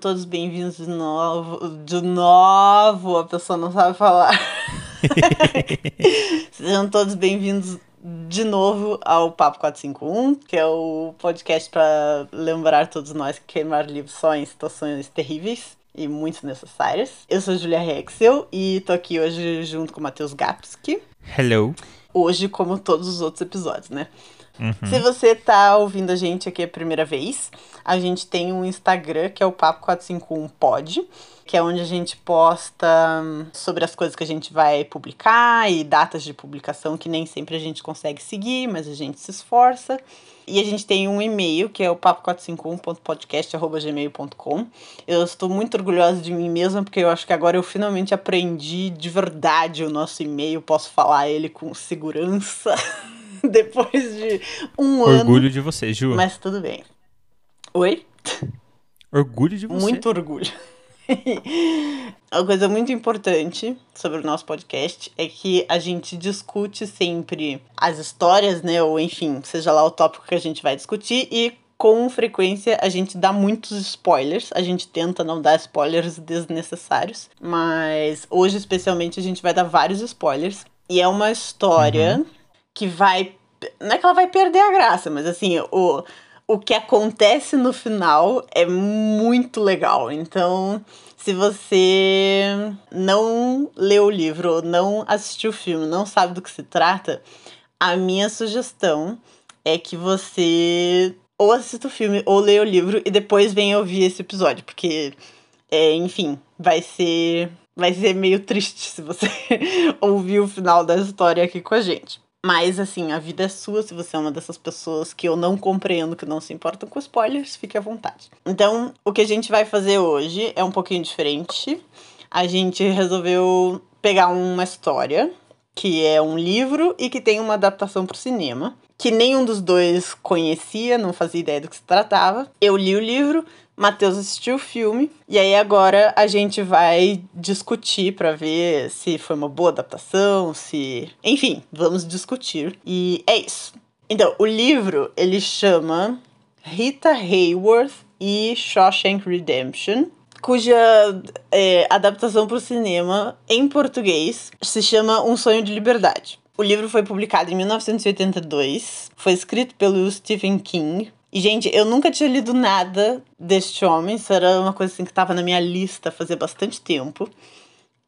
Todos bem-vindos de novo. De novo, a pessoa não sabe falar. sejam todos bem-vindos de novo ao Papo 451, que é o podcast para lembrar todos nós que queimar livros só em situações terríveis e muito necessárias. Eu sou Julia Rexel e tô aqui hoje junto com o Matheus Gapski. Hello. Hoje, como todos os outros episódios, né? Uhum. Se você tá ouvindo a gente aqui a primeira vez, a gente tem um Instagram que é o Papo 451 Pod, que é onde a gente posta hum, sobre as coisas que a gente vai publicar e datas de publicação que nem sempre a gente consegue seguir, mas a gente se esforça. E a gente tem um e-mail que é o papo451.podcast.gmail.com. Eu estou muito orgulhosa de mim mesma porque eu acho que agora eu finalmente aprendi de verdade o nosso e-mail, posso falar ele com segurança. depois de um Orgulho ano. Orgulho de você, Ju. Mas tudo bem. Oi? Orgulho de você. Muito orgulho. Uma coisa muito importante sobre o nosso podcast é que a gente discute sempre as histórias, né? Ou enfim, seja lá o tópico que a gente vai discutir, e com frequência a gente dá muitos spoilers. A gente tenta não dar spoilers desnecessários, mas hoje especialmente a gente vai dar vários spoilers. E é uma história uhum. Que vai. Não é que ela vai perder a graça, mas assim, o o que acontece no final é muito legal. Então, se você não leu o livro não assistiu o filme, não sabe do que se trata, a minha sugestão é que você ou assista o filme ou leia o livro e depois venha ouvir esse episódio, porque, é, enfim, vai ser vai ser meio triste se você ouvir o final da história aqui com a gente. Mas, assim, a vida é sua se você é uma dessas pessoas que eu não compreendo, que não se importam com spoilers, fique à vontade. Então, o que a gente vai fazer hoje é um pouquinho diferente. A gente resolveu pegar uma história, que é um livro e que tem uma adaptação para o cinema, que nenhum dos dois conhecia, não fazia ideia do que se tratava. Eu li o livro, Matheus assistiu o filme e aí agora a gente vai discutir para ver se foi uma boa adaptação, se, enfim, vamos discutir. E é isso. Então, o livro ele chama Rita Hayworth e Shawshank Redemption, cuja é, adaptação para o cinema em português se chama Um Sonho de Liberdade. O livro foi publicado em 1982, foi escrito pelo Stephen King e, gente, eu nunca tinha lido nada deste homem. Isso era uma coisa assim que estava na minha lista fazia bastante tempo.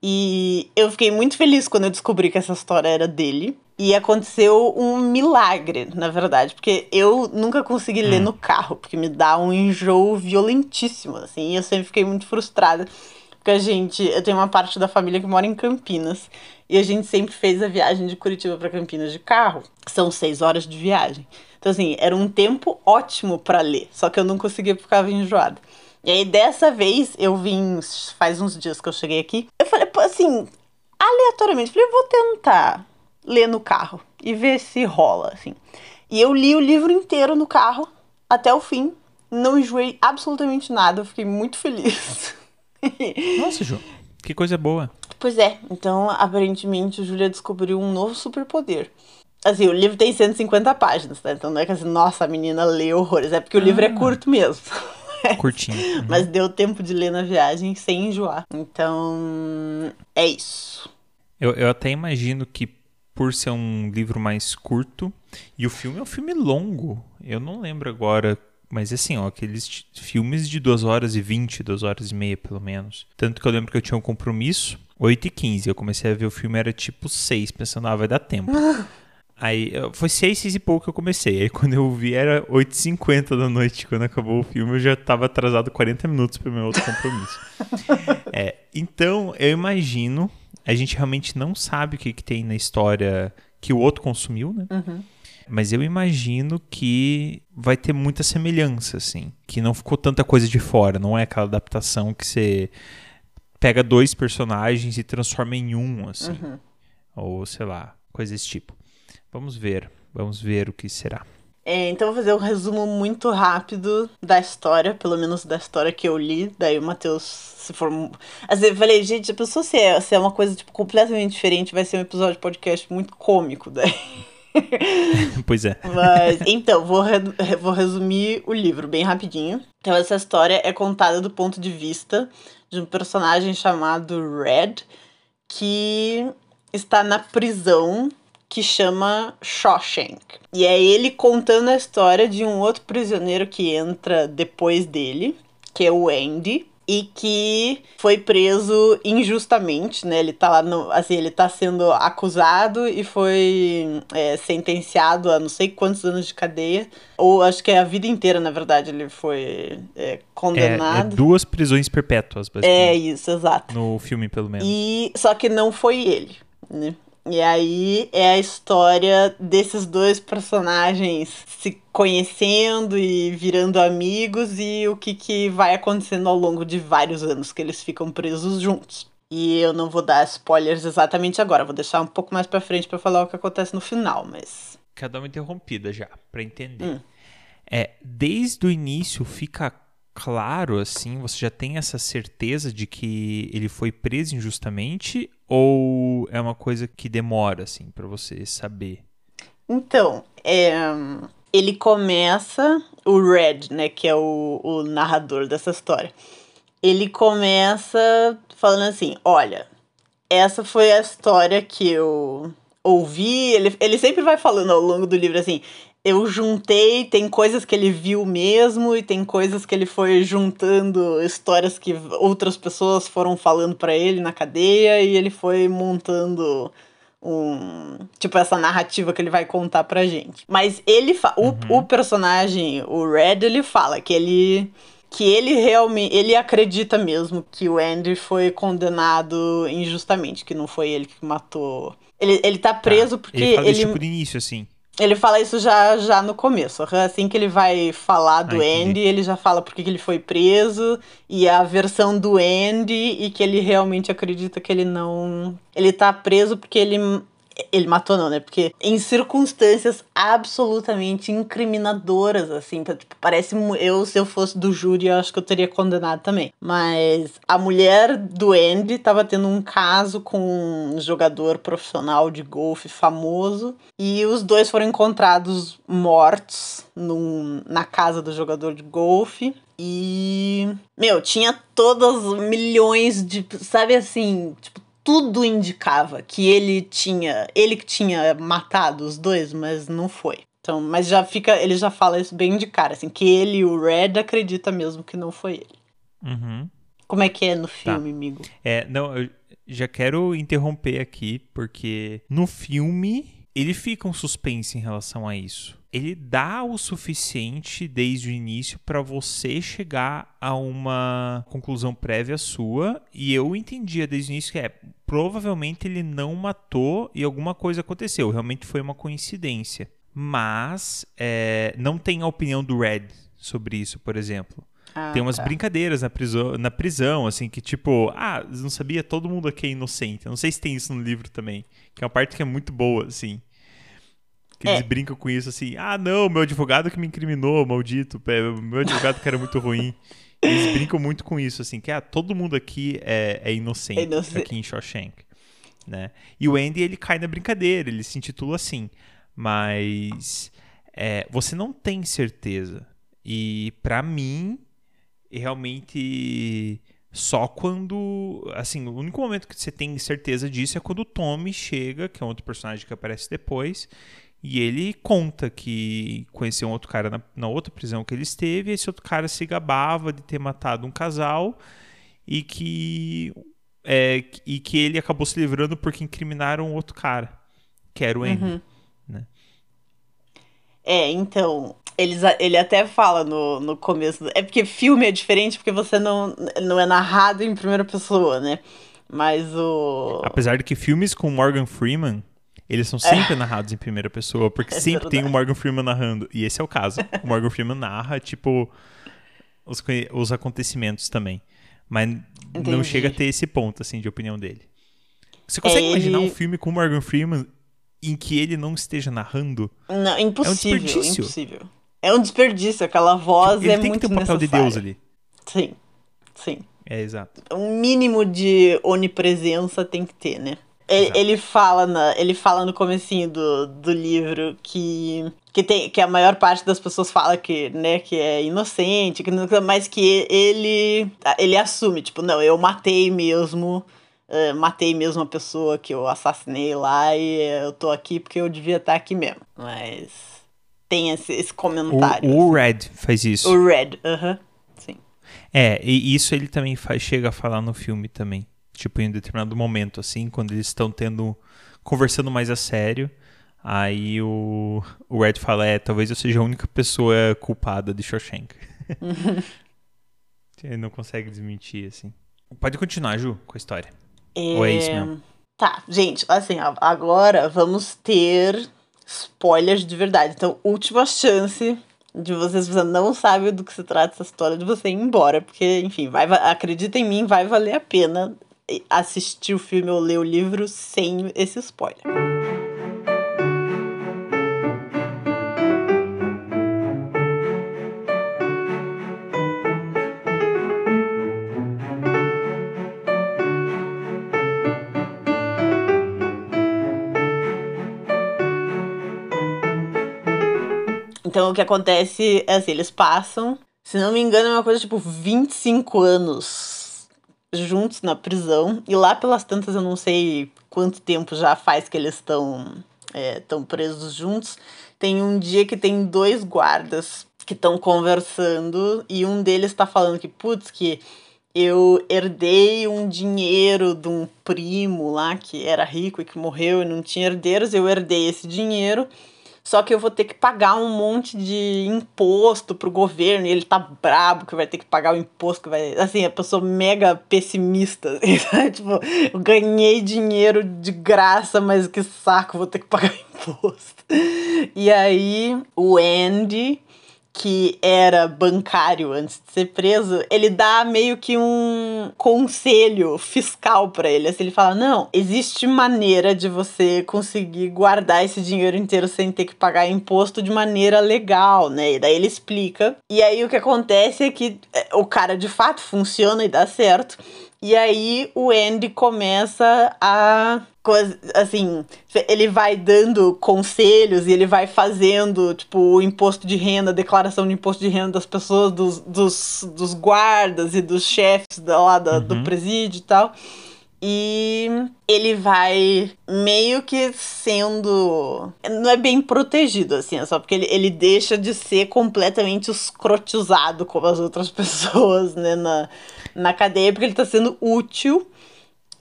E eu fiquei muito feliz quando eu descobri que essa história era dele. E aconteceu um milagre, na verdade, porque eu nunca consegui hum. ler no carro, porque me dá um enjoo violentíssimo, assim, e eu sempre fiquei muito frustrada. Porque a gente, eu tenho uma parte da família que mora em Campinas, e a gente sempre fez a viagem de Curitiba para Campinas de carro, são seis horas de viagem. Então, assim, era um tempo ótimo para ler, só que eu não conseguia ficava enjoada. E aí, dessa vez, eu vim, faz uns dias que eu cheguei aqui, eu falei, assim, aleatoriamente, falei, vou tentar ler no carro e ver se rola, assim. E eu li o livro inteiro no carro, até o fim, não enjoei absolutamente nada, eu fiquei muito feliz. Nossa, Ju, que coisa boa. Pois é, então aparentemente o Júlia descobriu um novo superpoder. Assim, o livro tem 150 páginas, tá? Então não é que assim, nossa, a menina lê horrores. É porque o ah. livro é curto mesmo. Curtinho. Uhum. Mas deu tempo de ler na viagem sem enjoar. Então, é isso. Eu, eu até imagino que por ser um livro mais curto, e o filme é um filme longo. Eu não lembro agora mas assim, ó, aqueles filmes de 2 horas e 20, 2 horas e meia, pelo menos. Tanto que eu lembro que eu tinha um compromisso, 8 e 15. Eu comecei a ver o filme, era tipo 6, pensando, ah, vai dar tempo. Aí foi 6, 6 e pouco que eu comecei. Aí quando eu vi era 8h50 da noite. Quando acabou o filme, eu já estava atrasado 40 minutos para o meu outro compromisso. é, então, eu imagino. A gente realmente não sabe o que, que tem na história que o outro consumiu, né? Uhum. Mas eu imagino que vai ter muita semelhança, assim. Que não ficou tanta coisa de fora. Não é aquela adaptação que você pega dois personagens e transforma em um, assim. Uhum. Ou, sei lá, coisa desse tipo. Vamos ver. Vamos ver o que será. É, então vou fazer um resumo muito rápido da história, pelo menos da história que eu li. Daí o Matheus se formou. Assim, eu falei, gente, a pessoa se é, se é uma coisa tipo, completamente diferente, vai ser um episódio de podcast muito cômico. Daí pois é. Mas, então, vou, re vou resumir o livro bem rapidinho. Então, essa história é contada do ponto de vista de um personagem chamado Red, que está na prisão que chama Shawshank. E é ele contando a história de um outro prisioneiro que entra depois dele, que é o Andy, e que foi preso injustamente, né? Ele tá lá no. Assim, ele tá sendo acusado e foi é, sentenciado a não sei quantos anos de cadeia. Ou acho que é a vida inteira, na verdade, ele foi é, condenado. É, é duas prisões perpétuas, basicamente. É isso, exato. No filme, pelo menos. E só que não foi ele, né? E aí é a história desses dois personagens se conhecendo e virando amigos e o que, que vai acontecendo ao longo de vários anos que eles ficam presos juntos. E eu não vou dar spoilers exatamente agora, vou deixar um pouco mais para frente para falar o que acontece no final, mas. Dar uma interrompida já, para entender. Hum. É, desde o início fica claro, assim, você já tem essa certeza de que ele foi preso injustamente ou é uma coisa que demora, assim, para você saber? Então, é, ele começa, o Red, né, que é o, o narrador dessa história, ele começa falando assim: olha, essa foi a história que eu ouvi. Ele, ele sempre vai falando ao longo do livro assim: eu juntei, tem coisas que ele viu mesmo e tem coisas que ele foi juntando histórias que outras pessoas foram falando para ele na cadeia e ele foi montando um, tipo essa narrativa que ele vai contar pra gente. Mas ele uhum. o, o personagem, o Red, ele fala que ele que ele realmente ele acredita mesmo que o Andy foi condenado injustamente, que não foi ele que matou. Ele, ele tá, tá. preso tá. porque ele fala ele tipo de início assim. Ele fala isso já, já no começo. Assim que ele vai falar do ah, Andy, ele já fala porque que ele foi preso e a versão do Andy e que ele realmente acredita que ele não. Ele tá preso porque ele ele matou não, né? Porque em circunstâncias absolutamente incriminadoras, assim, tipo, parece eu, se eu fosse do júri, eu acho que eu teria condenado também. Mas a mulher do Andy tava tendo um caso com um jogador profissional de golfe famoso e os dois foram encontrados mortos num, na casa do jogador de golfe. E, meu, tinha todas milhões de, sabe assim, tipo, tudo indicava que ele tinha, ele que tinha matado os dois, mas não foi. Então, mas já fica, ele já fala isso bem de cara, assim, que ele o Red acredita mesmo que não foi ele. Uhum. Como é que é no tá. filme, tá. amigo? É, não, eu já quero interromper aqui, porque no filme ele fica um suspense em relação a isso ele dá o suficiente desde o início para você chegar a uma conclusão prévia sua. E eu entendia desde o início que é provavelmente ele não matou e alguma coisa aconteceu. Realmente foi uma coincidência. Mas é, não tem a opinião do Red sobre isso, por exemplo. Ah, tem umas tá. brincadeiras na prisão, na prisão, assim, que tipo, ah, não sabia, todo mundo aqui é inocente. Eu não sei se tem isso no livro também. Que é uma parte que é muito boa, assim. Que é. eles brincam com isso assim, ah não, meu advogado que me incriminou, maldito, meu advogado que era muito ruim. Eles brincam muito com isso, assim, que ah, todo mundo aqui é, é inocente, é inocente aqui em Shawshank. Né? E o Andy, ele cai na brincadeira, ele se intitula assim. Mas é, você não tem certeza. E para mim, realmente só quando. Assim, o único momento que você tem certeza disso é quando o Tommy chega, que é um outro personagem que aparece depois, e ele conta que conheceu um outro cara na, na, outra prisão que ele esteve, e esse outro cara se gabava de ter matado um casal e que, é, e que ele acabou se livrando porque incriminaram outro cara, que era o Andy. Uhum. Né? É, então, eles, ele até fala no, no começo. É porque filme é diferente porque você não, não é narrado em primeira pessoa, né? Mas o. Apesar de que filmes com Morgan Freeman eles são sempre é. narrados em primeira pessoa, porque é sempre verdade. tem o Morgan Freeman narrando. E esse é o caso. O Morgan Freeman narra, tipo, os, os acontecimentos também. Mas Entendi. não chega a ter esse ponto, assim, de opinião dele. Você consegue é, imaginar um filme com o Morgan Freeman em que ele não esteja narrando? Não, impossível. É um desperdício. Impossível. É um desperdício. Aquela voz ele é muito necessária. Ele tem que ter um papel de Deus ali. Sim, sim. É, exato. Um mínimo de onipresença tem que ter, né? Ele, ele, fala na, ele fala no comecinho do, do livro que que tem que a maior parte das pessoas fala que né que é inocente que mas que ele ele assume tipo não eu matei mesmo uh, matei mesmo a pessoa que eu assassinei lá e eu tô aqui porque eu devia estar aqui mesmo. Mas tem esse, esse comentário o, o Red faz isso. O Red aham uh -huh, sim. É e isso ele também faz, chega a falar no filme também tipo em determinado momento assim quando eles estão tendo conversando mais a sério Aí o, o Red fala: É, talvez eu seja a única pessoa culpada de Shawshank. Ele não consegue desmentir, assim. Pode continuar, Ju, com a história. É... Ou é isso mesmo? Tá, gente, assim, agora vamos ter spoilers de verdade. Então, última chance de vocês, você não sabe do que se trata essa história, de você ir embora, porque, enfim, vai, acredita em mim, vai valer a pena assistir o filme ou ler o livro sem esse spoiler. Então o que acontece é assim, eles passam, se não me engano, é uma coisa tipo 25 anos juntos na prisão. E lá pelas tantas eu não sei quanto tempo já faz que eles estão é, tão presos juntos. Tem um dia que tem dois guardas que estão conversando e um deles está falando que, putz, que eu herdei um dinheiro de um primo lá que era rico e que morreu e não tinha herdeiros. Eu herdei esse dinheiro só que eu vou ter que pagar um monte de imposto pro governo e ele tá brabo que vai ter que pagar o imposto que vai. Assim, a pessoa mega pessimista. tipo, eu ganhei dinheiro de graça, mas que saco, vou ter que pagar imposto. E aí o Andy que era bancário antes de ser preso, ele dá meio que um conselho fiscal para ele. Assim, ele fala: não, existe maneira de você conseguir guardar esse dinheiro inteiro sem ter que pagar imposto de maneira legal, né? E daí ele explica. E aí o que acontece é que é, o cara de fato funciona e dá certo. E aí o Andy começa a assim, ele vai dando conselhos e ele vai fazendo, tipo, o imposto de renda, declaração de imposto de renda das pessoas, dos, dos, dos guardas e dos chefes da, lá da, uhum. do presídio e tal. E ele vai meio que sendo. Não é bem protegido, assim, é só porque ele, ele deixa de ser completamente escrotizado como as outras pessoas, né, na, na cadeia, porque ele tá sendo útil.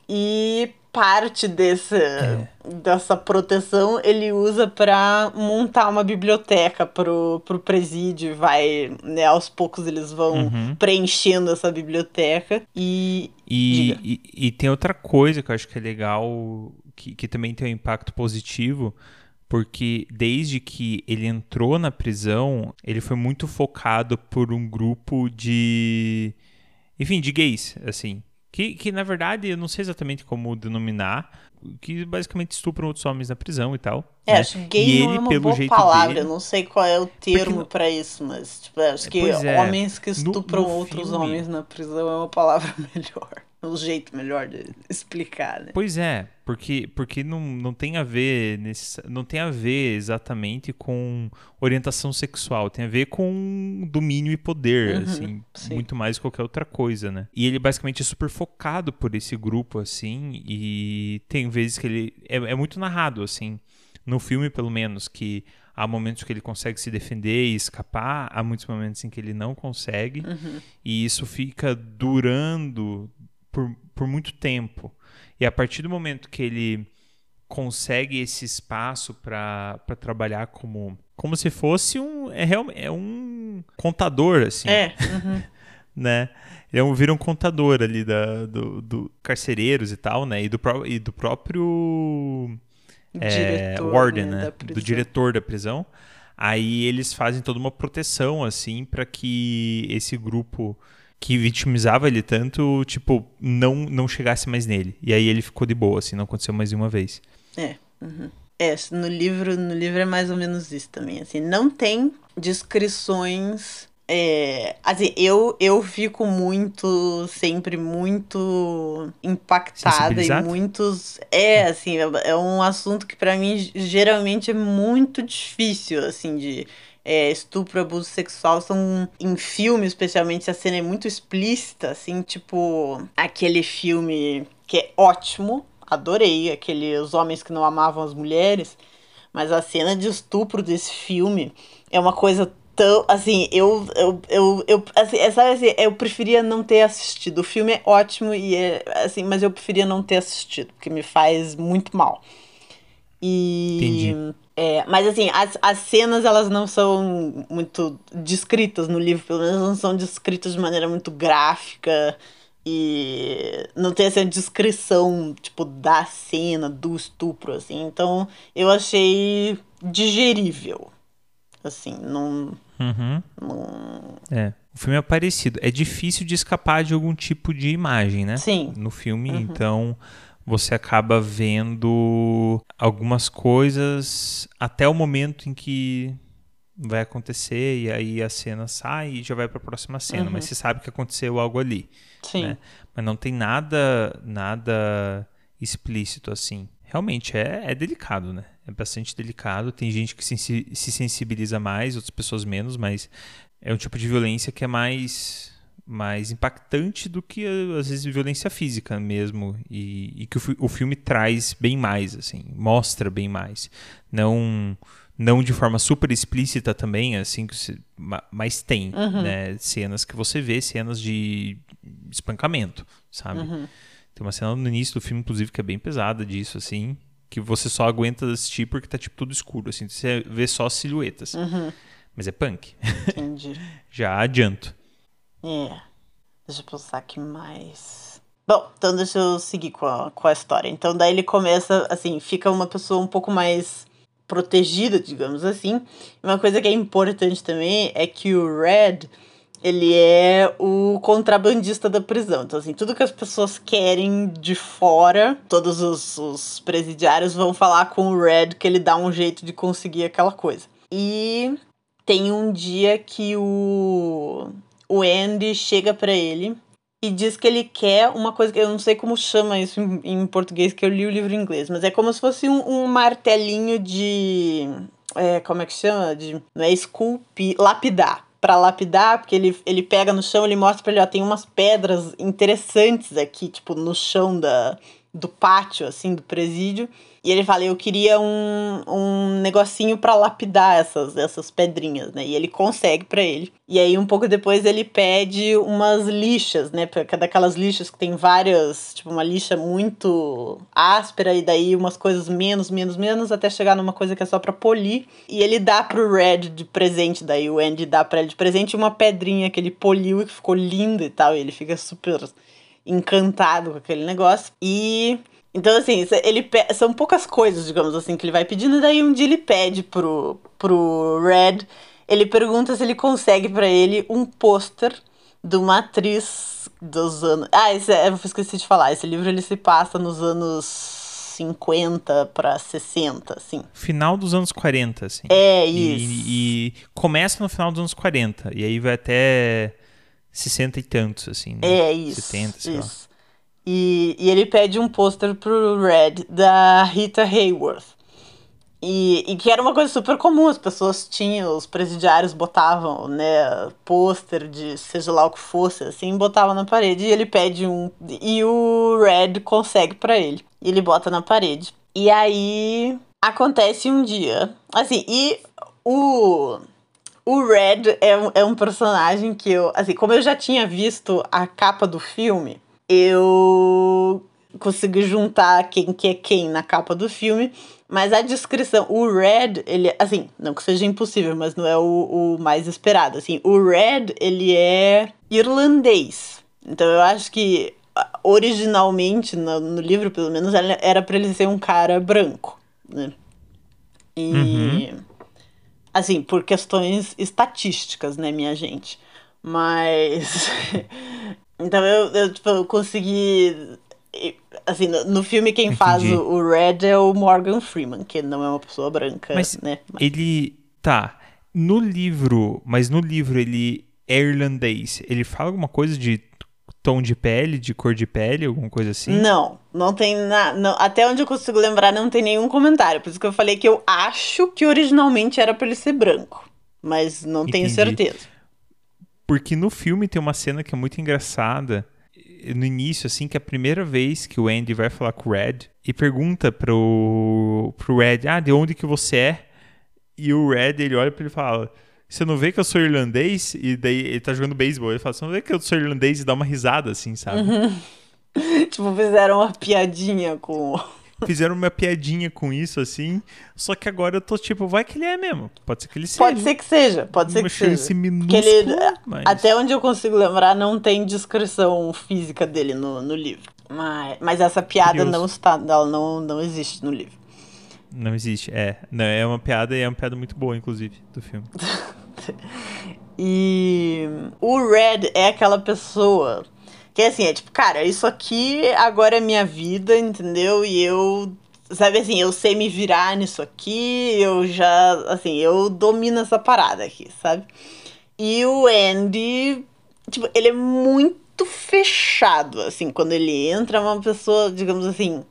E parte desse, é. dessa proteção ele usa para montar uma biblioteca pro, pro presídio. Vai, né, aos poucos eles vão uhum. preenchendo essa biblioteca. E, e, e, e, tem outra coisa que eu acho que é legal, que, que também tem um impacto positivo. Porque desde que ele entrou na prisão, ele foi muito focado por um grupo de. Enfim, de gays, assim. Que, que na verdade eu não sei exatamente como denominar, que basicamente estupram outros homens na prisão e tal. É, né? acho que gay e não ele, é uma pelo jeito palavra, dele, eu não sei qual é o termo para isso, mas tipo, acho que é, homens que estupram no, no outros filme, homens na prisão é uma palavra melhor um jeito melhor de explicar, né? Pois é, porque, porque não, não tem a ver nesse, não tem a ver exatamente com orientação sexual, tem a ver com domínio e poder, uhum, assim, sim. muito mais que qualquer outra coisa, né? E ele basicamente é super focado por esse grupo, assim, e tem vezes que ele é, é muito narrado, assim, no filme pelo menos, que há momentos que ele consegue se defender e escapar, há muitos momentos em que ele não consegue, uhum. e isso fica durando por, por muito tempo. E a partir do momento que ele consegue esse espaço para trabalhar como como se fosse um é, é um contador assim. É uhum. né? Ele é um, vira um contador ali da, do, do carcereiros e tal né? E do, e do próprio é, warden né, né? do diretor da prisão. Aí eles fazem toda uma proteção assim para que esse grupo que vitimizava ele tanto, tipo, não, não chegasse mais nele. E aí ele ficou de boa, assim, não aconteceu mais uma vez. É. Uhum. É, no livro, no livro é mais ou menos isso também, assim, não tem descrições É, assim, eu, eu fico muito, sempre muito impactada e muitos. É, assim, é, é um assunto que para mim geralmente é muito difícil, assim, de. É, estupro, abuso sexual são em filme, especialmente, a cena é muito explícita, assim, tipo aquele filme que é ótimo, adorei, aquele Os Homens que Não Amavam as Mulheres, mas a cena de estupro desse filme é uma coisa tão. Assim, eu. eu, eu, eu assim, é, sabe assim, eu preferia não ter assistido. O filme é ótimo, e é, assim, mas eu preferia não ter assistido, porque me faz muito mal. E. Entendi. É, mas assim, as, as cenas elas não são muito descritas no livro, pelo menos não são descritas de maneira muito gráfica e não tem essa descrição, tipo, da cena, do estupro, assim. Então, eu achei digerível. Assim, não. Uhum. não... É. O filme é parecido. É difícil de escapar de algum tipo de imagem, né? Sim. No filme, uhum. então você acaba vendo algumas coisas até o momento em que vai acontecer e aí a cena sai e já vai para a próxima cena, uhum. mas você sabe que aconteceu algo ali. Sim. Né? Mas não tem nada nada explícito assim. Realmente é, é delicado, né? É bastante delicado. Tem gente que se, se sensibiliza mais, outras pessoas menos, mas é um tipo de violência que é mais mais impactante do que às vezes violência física mesmo e, e que o, o, filme traz bem mais assim mostra bem mais não não de forma super explícita também, assim, mas tem, uhum. né? Cenas que você vê, cenas de espancamento, sabe? Uhum. Tem uma cena no início do filme, inclusive, que é bem pesada disso, assim, que você só aguenta assistir porque tá, tipo, tudo escuro, assim, você vê só silhuetas. Uhum. Mas é punk. Entendi. Já adianto. É. Deixa eu pensar aqui mais. Bom, então deixa eu seguir com a, com a história. Então, daí ele começa, assim, fica uma pessoa um pouco mais protegida, digamos assim. Uma coisa que é importante também é que o Red, ele é o contrabandista da prisão. Então, assim, tudo que as pessoas querem de fora, todos os, os presidiários vão falar com o Red que ele dá um jeito de conseguir aquela coisa. E tem um dia que o, o Andy chega para ele e diz que ele quer uma coisa que eu não sei como chama isso em, em português, que eu li o livro em inglês, mas é como se fosse um, um martelinho de. É, como é que chama? De, não é esculpir, lapidar. Para lapidar, porque ele, ele pega no chão, ele mostra pra ele, ó, tem umas pedras interessantes aqui, tipo, no chão da, do pátio, assim, do presídio. E ele fala, eu queria um, um negocinho para lapidar essas, essas pedrinhas, né? E ele consegue para ele. E aí, um pouco depois, ele pede umas lixas, né? Daquelas lixas que tem várias, tipo, uma lixa muito áspera e daí umas coisas menos, menos, menos, até chegar numa coisa que é só pra polir. E ele dá pro Red de presente, daí o Andy dá pra ele de presente uma pedrinha que ele poliu e que ficou linda e tal. E ele fica super encantado com aquele negócio. E então, assim, ele são poucas coisas, digamos assim, que ele vai pedindo, e daí um dia ele pede pro, pro Red, ele pergunta se ele consegue para ele um pôster de uma atriz dos anos. Ah, esse, é, eu esqueci de falar, esse livro ele se passa nos anos 50 para 60, assim. Final dos anos 40, assim. É, isso. E, e, começa no final dos anos 40, e aí vai até 60 e tantos, assim. Né? É, isso. 70, sei isso. lá. E, e ele pede um pôster pro Red da Rita Hayworth. E, e, que era uma coisa super comum, as pessoas tinham, os presidiários botavam, né, pôster de seja lá o que fosse, assim, botavam na parede e ele pede um. E o Red consegue para ele. E ele bota na parede. E aí acontece um dia. Assim, e o. O Red é um, é um personagem que eu. Assim, como eu já tinha visto a capa do filme, eu consegui juntar quem que é quem na capa do filme, mas a descrição, o Red, ele, assim, não que seja impossível, mas não é o, o mais esperado, assim, o Red, ele é irlandês, então eu acho que originalmente, no, no livro pelo menos, era para ele ser um cara branco, né, e... Uhum. Assim, por questões estatísticas, né, minha gente? Mas Então eu, eu, tipo, eu consegui. Assim, no, no filme quem Entendi. faz o, o, Red é o Morgan Freeman, que não é uma pessoa branca, mas né? Ele. Tá. No livro. Mas no livro ele. é irlandês, ele fala alguma coisa de tom de pele, de cor de pele, alguma coisa assim? Não, não tem nada. Até onde eu consigo lembrar, não tem nenhum comentário. Por isso que eu falei que eu acho que originalmente era pra ele ser branco. Mas não Entendi. tenho certeza. Porque no filme tem uma cena que é muito engraçada. No início, assim, que é a primeira vez que o Andy vai falar com o Red e pergunta pro, pro Red, ah, de onde que você é? E o Red, ele olha pra ele e fala, você não vê que eu sou irlandês? E daí ele tá jogando beisebol. Ele fala, você não vê que eu sou irlandês? E dá uma risada, assim, sabe? Uhum. tipo, fizeram uma piadinha com. Fizeram uma piadinha com isso, assim. Só que agora eu tô tipo, vai que ele é mesmo. Pode ser que ele seja. Pode ser que seja, pode ser uma que seja. Minúscula, ele, mas... Até onde eu consigo lembrar, não tem descrição física dele no, no livro. Mas, mas essa piada não está. Ela não, não existe no livro. Não existe, é. Não, é uma piada e é uma piada muito boa, inclusive, do filme. e o Red é aquela pessoa que assim, é tipo, cara, isso aqui agora é minha vida, entendeu? E eu, sabe assim, eu sei me virar nisso aqui, eu já, assim, eu domino essa parada aqui, sabe? E o Andy, tipo, ele é muito fechado, assim, quando ele entra, é uma pessoa, digamos assim,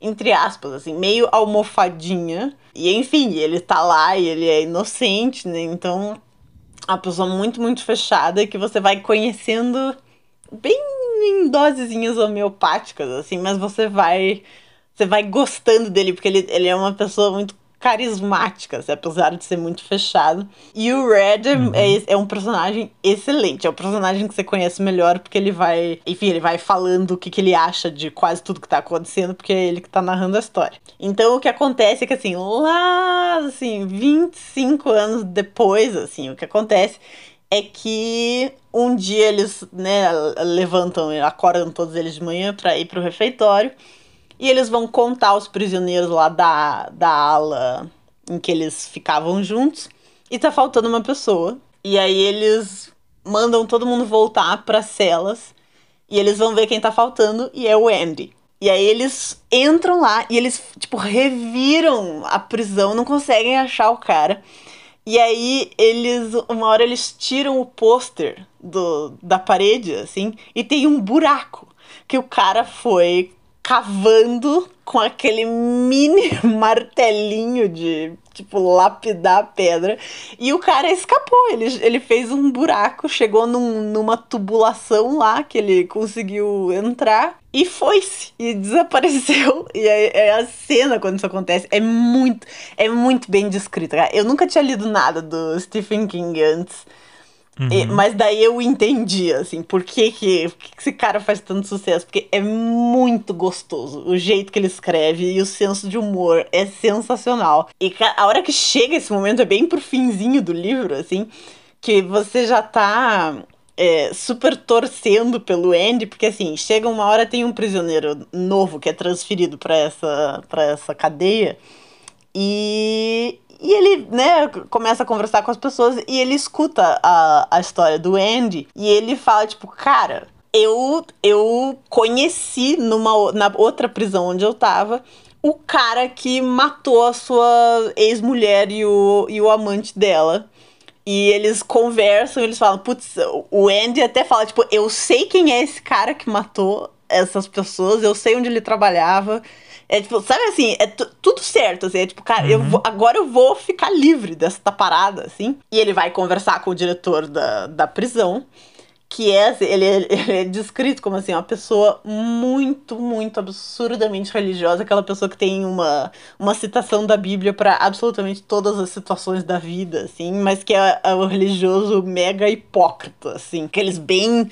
entre aspas, assim, meio almofadinha. E enfim, ele tá lá e ele é inocente, né? Então, uma pessoa muito, muito fechada que você vai conhecendo bem em dosezinhas homeopáticas, assim, mas você vai. Você vai gostando dele, porque ele, ele é uma pessoa muito carismática, assim, apesar de ser muito fechado. E o Red é, uhum. é, é, um personagem excelente. É o personagem que você conhece melhor, porque ele vai. Enfim, ele vai falando o que, que ele acha de quase tudo que tá acontecendo, porque é ele que tá narrando a história. Então o que acontece é que, assim, lá, assim, 25 anos depois, assim, o que acontece é que um dia eles, né, levantam, acordam todos eles de manhã para ir pro refeitório. E eles vão contar aos prisioneiros lá da, da ala em que eles ficavam juntos. E tá faltando uma pessoa. E aí eles mandam todo mundo voltar para celas. E eles vão ver quem tá faltando. E é o Andy. E aí eles entram lá e eles, tipo, reviram a prisão, não conseguem achar o cara. E aí eles, uma hora eles tiram o pôster do, da parede, assim, e tem um buraco que o cara foi cavando com aquele mini martelinho de, tipo, lapidar pedra. E o cara escapou. Ele, ele fez um buraco, chegou num, numa tubulação lá que ele conseguiu entrar e foi-se. E desapareceu. E a, a, cena, quando isso acontece, é muito, é muito bem descrita. Eu nunca tinha lido nada do Stephen King antes. Uhum. E, mas daí eu entendi, assim, por que, que, por que, esse cara faz tanto sucesso. Porque é muito gostoso. O jeito que ele escreve e o senso de humor é sensacional. E a hora que chega esse momento é bem pro finzinho do livro, assim, que você já tá é, super torcendo pelo Andy, porque assim, chega uma hora tem um prisioneiro novo que é transferido para essa, pra essa cadeia. E, e ele, né, começa a conversar com as pessoas e ele escuta a, a história do Andy e ele fala, tipo, cara, eu, eu conheci numa, na outra prisão onde eu tava o cara que matou a sua ex-mulher e o, e o amante dela. E eles conversam, eles falam, putz, o Andy até fala, tipo, eu sei quem é esse cara que matou essas pessoas, eu sei onde ele trabalhava, é tipo, sabe assim, é tudo certo, assim, é tipo, cara, uhum. eu vou, agora eu vou ficar livre dessa parada, assim. E ele vai conversar com o diretor da, da prisão, que é, assim, ele, ele é descrito como, assim, uma pessoa muito, muito absurdamente religiosa, aquela pessoa que tem uma, uma citação da Bíblia para absolutamente todas as situações da vida, assim, mas que é, é o religioso mega hipócrita, assim, aqueles bem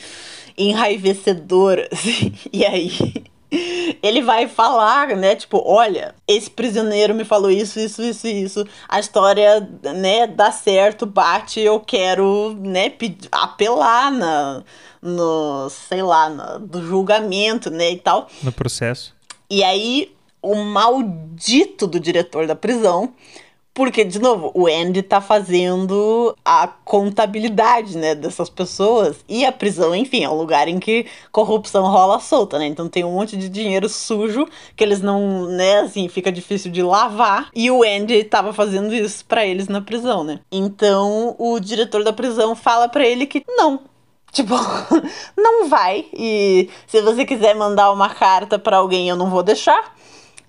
enraivecedor, assim, e aí ele vai falar, né? Tipo, olha, esse prisioneiro me falou isso, isso, isso, isso. A história, né, dá certo, bate, eu quero, né, apelar na, no, sei lá, no, do julgamento, né, e tal. No processo. E aí, o maldito do diretor da prisão Porque, de novo, o Andy tá fazendo a contabilidade, né, dessas pessoas. E a prisão, enfim, é um lugar em que corrupção rola solta, né? Então tem um monte de dinheiro sujo que eles não, né, assim, fica difícil de lavar. E o Andy tava fazendo isso para eles na prisão, né? Então o diretor da prisão fala para ele que não, Tipo, não vai. E se você quiser mandar uma carta para alguém, eu não vou deixar.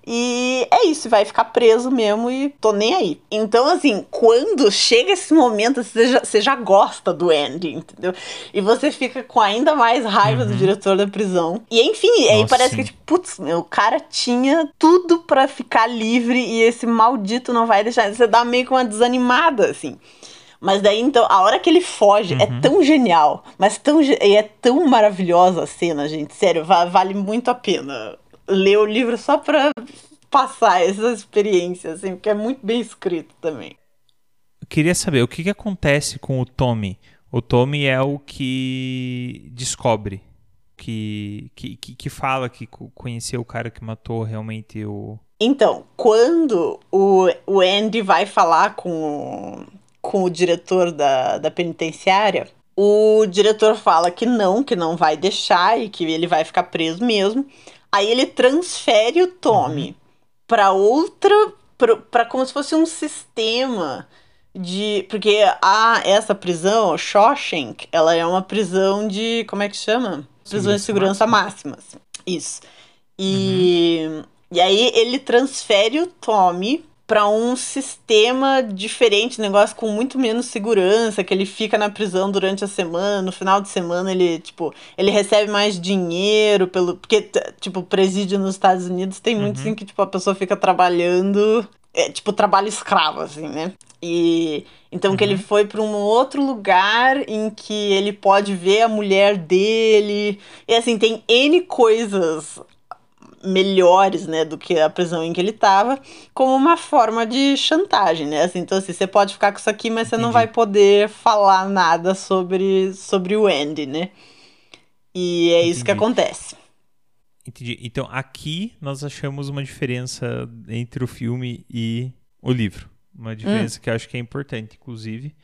E é isso, vai ficar preso mesmo e tô nem aí. Então, assim, quando chega esse momento, você já, você já gosta do Andy, entendeu? E você fica com ainda mais raiva uhum. do diretor da prisão. E enfim, Nossa, aí parece sim. que, tipo, putz, meu, o cara tinha tudo para ficar livre e esse maldito não vai deixar. Você dá meio que uma desanimada, assim. Mas daí, então, a hora que ele foge é uhum. é tão genial, mas tão, e é tão maravilhosa a cena, gente. Sério, vale muito a pena ler o livro só pra passar essa experiência, assim, porque é muito bem escrito também. Eu queria saber o que, que acontece com o Tommy. O Tommy é o que descobre, que, que, que fala que conheceu o cara que matou realmente o. Então, quando o, o Andy vai falar com o, com o diretor da, da penitenciária, o diretor fala que não, que não vai deixar e que ele vai ficar preso mesmo. Aí ele transfere o Tommy uhum. para outra. para como se fosse um sistema de. Porque a, essa prisão, Shawshank, ela é uma prisão de. Como é que chama? Prisão de segurança máxima. máxima Isso. E. Uhum. E aí ele transfere o Tommy para um sistema diferente, negócio com muito menos segurança, que ele fica na prisão durante a semana, no final de semana ele, tipo, ele recebe mais dinheiro pelo porque tipo, presídio nos Estados Unidos tem muito uhum. assim que tipo a pessoa fica trabalhando, é, tipo trabalho escravo assim, né? E então uhum. que ele uhum. foi para um outro lugar em que ele pode ver a mulher dele. E assim, tem N coisas melhores, né, do que a prisão em que ele estava, como uma forma de chantagem, né? Assim, então assim, você pode ficar com isso aqui, mas você Entendi. não vai poder falar nada sobre sobre o Andy, né? E é Entendi. isso que acontece. Entendi. Então aqui nós achamos uma diferença entre o filme e o livro. Uma diferença hum. que eu acho que é importante, inclusive,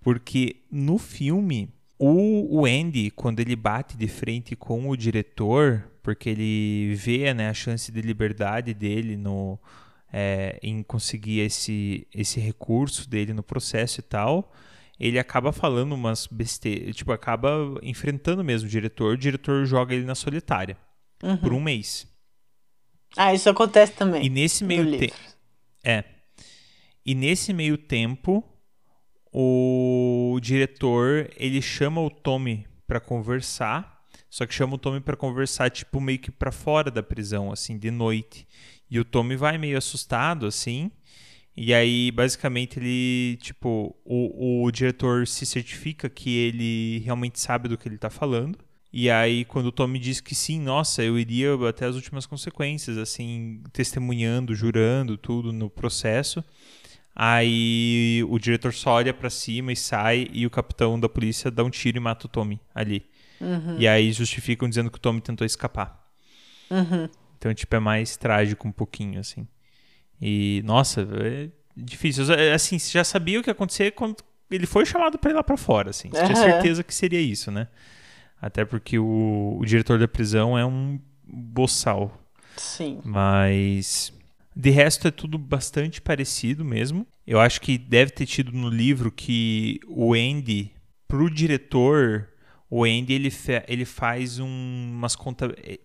porque no filme o, o Andy, quando ele bate de frente com o diretor, porque ele vê né, a chance de liberdade dele no, é, em conseguir esse, esse recurso dele no processo e tal, ele acaba falando umas besteiras, tipo, acaba enfrentando mesmo o diretor, o diretor joga ele na solitária uhum. por um mês. Ah, isso acontece também. E nesse meio tempo. É. E nesse meio tempo, o diretor ele chama o Tommy para conversar, só que chama o Tommy para conversar tipo meio que para fora da prisão, assim, de noite. E o Tommy vai meio assustado assim. E aí, basicamente, ele, tipo, o, o diretor se certifica que ele realmente sabe do que ele tá falando. E aí, quando o Tommy diz que sim, nossa, eu iria até as últimas consequências, assim, testemunhando, jurando, tudo no processo. Aí o diretor só olha para cima e sai, e o capitão da polícia dá um tiro e mata o Tommy ali. Uhum. E aí justificam dizendo que o Tommy tentou escapar. Uhum. Então, tipo, é mais trágico um pouquinho, assim. E, nossa, é difícil. Assim, você já sabia o que ia acontecer quando ele foi chamado para ir lá para fora, assim. Você uhum. tinha certeza que seria isso, né? Até porque o, o diretor da prisão é um boçal. Sim. Mas de resto é tudo bastante parecido mesmo. Eu acho que deve ter tido no livro que o Andy, pro diretor, o Andy ele, ele faz um, umas conta eh,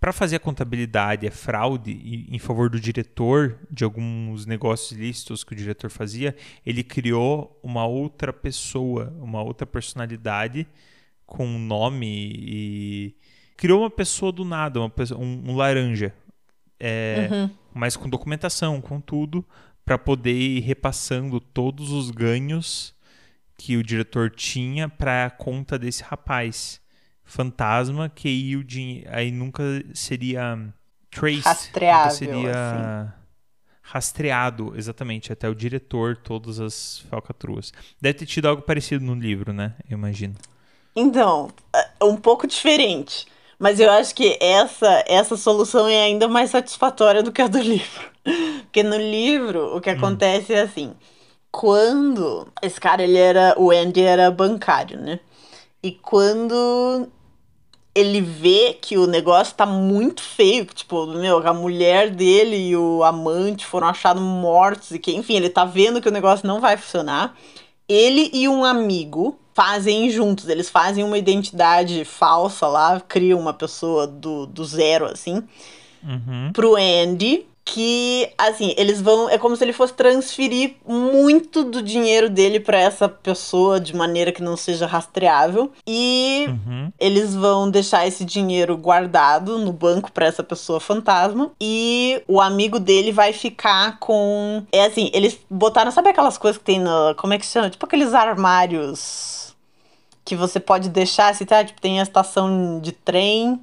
para fazer a contabilidade, é fraude em favor do diretor de alguns negócios ilícitos que o diretor fazia, ele criou uma outra pessoa, uma outra personalidade com um nome e criou uma pessoa do nada, uma pessoa, um, um laranja, é, uhum. mas com documentação, com tudo, para poder ir repassando todos os ganhos que o diretor tinha para a conta desse rapaz fantasma que aí, o aí nunca seria traced, nunca seria assim. rastreado exatamente até o diretor todas as falcatruas. Deve ter tido algo parecido no livro, né? Eu imagino. Então, é um pouco diferente. Mas eu acho que essa, essa solução é ainda mais satisfatória do que a do livro. Porque no livro, o que hum. acontece é assim: quando esse cara, ele era. O Andy era bancário, né? E quando ele vê que o negócio tá muito feio, que, tipo, meu, a mulher dele e o amante foram achados mortos e que, enfim, ele tá vendo que o negócio não vai funcionar. Ele e um amigo fazem juntos, eles fazem uma identidade falsa lá, criam uma pessoa do, do zero, assim, uhum. pro Andy que, assim, eles vão. É como se ele fosse transferir muito do dinheiro dele para essa pessoa de maneira que não seja rastreável. E uhum. eles vão deixar esse dinheiro guardado no banco para essa pessoa fantasma. E o amigo dele vai ficar com. É assim, eles botaram. Sabe aquelas coisas que tem no. Como é que chama? Tipo aqueles armários que você pode deixar, assim, tá? Tipo, tem a estação de trem.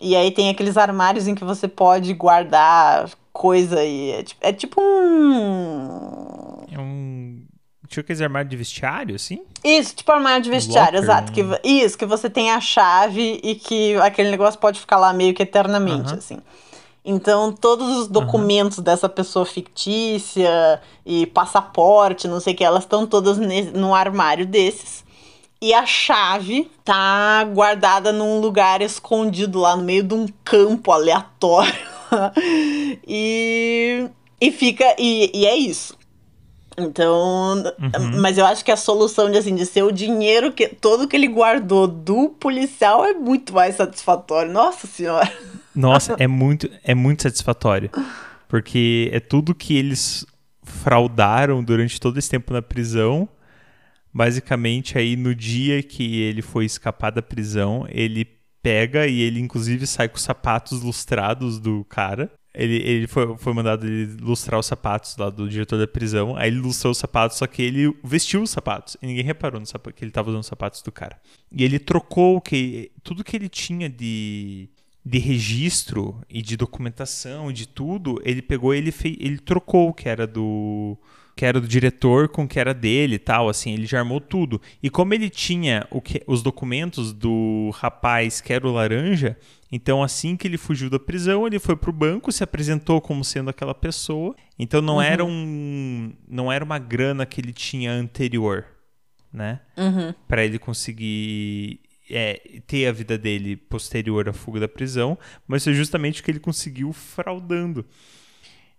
E aí tem aqueles armários em que você pode guardar coisa aí. É, tipo, é tipo um. É um. Tipo aqueles armários de vestiário, assim? Isso, tipo armário de vestiário, Locker, exato. Que, isso, que você tem a chave e que aquele negócio pode ficar lá meio que eternamente, uh -huh. assim. Então, todos os documentos uhum. dessa pessoa fictícia e passaporte, não sei o que, elas estão todas num armário desses. E a chave tá guardada num lugar escondido lá no meio de um campo aleatório. e, e fica. E, e é isso. Então, uhum. mas eu acho que a solução de assim de ser o dinheiro que todo que ele guardou do policial é muito mais satisfatório. Nossa senhora. Nossa, é muito é muito satisfatório. Porque é tudo que eles fraudaram durante todo esse tempo na prisão. Basicamente aí no dia que ele foi escapar da prisão, ele pega e ele inclusive sai com os sapatos lustrados do cara. Ele, ele foi, foi mandado ele lustrar os sapatos lá do diretor da prisão. Aí ele lustrou os sapatos, só que ele vestiu os sapatos. E ninguém reparou no sapato, que ele estava usando os sapatos do cara. E ele trocou que, tudo que ele tinha de, de registro e de documentação e de tudo. Ele pegou ele ele trocou o que era do que era do diretor com o que era dele e tal, assim, ele já armou tudo. E como ele tinha que, os documentos do rapaz que era o laranja, então assim que ele fugiu da prisão, ele foi pro banco, se apresentou como sendo aquela pessoa. Então não uhum. era um não era uma grana que ele tinha anterior, né? Uhum. Para ele conseguir é, ter a vida dele posterior à fuga da prisão, mas foi justamente o que ele conseguiu fraudando.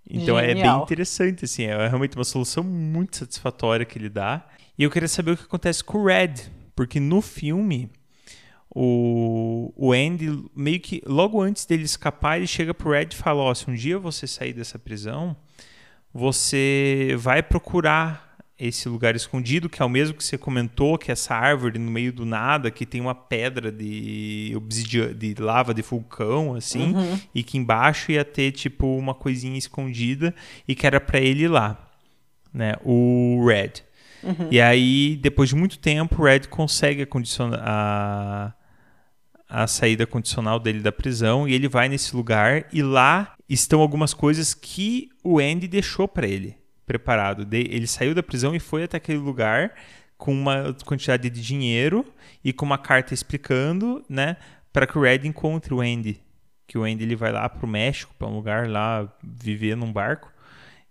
Então Genial. é bem interessante, assim, é realmente uma solução muito satisfatória que ele dá. E eu queria saber o que acontece com o Red, porque no filme o, o Andy, meio que logo antes dele escapar, ele chega pro Red e fala: Ó, oh, se um dia você sair dessa prisão, você vai procurar esse lugar escondido, que é o mesmo que você comentou, que é essa árvore no meio do nada, que tem uma pedra de obsidiana, de lava de vulcão, assim, uhum. e que embaixo ia ter, tipo, uma coisinha escondida, e que era para ele ir lá, né? O Red. Uhum. E aí, depois de muito tempo, o Red consegue a, a, a saída condicional dele da prisão, e ele vai nesse lugar, e lá estão algumas coisas que o Andy deixou para ele preparado. Ele saiu da prisão e foi até aquele lugar com uma quantidade de dinheiro e com uma carta explicando, né, para que o Red encontre o Andy. Que o Andy ele vai lá pro México, para um lugar lá viver num barco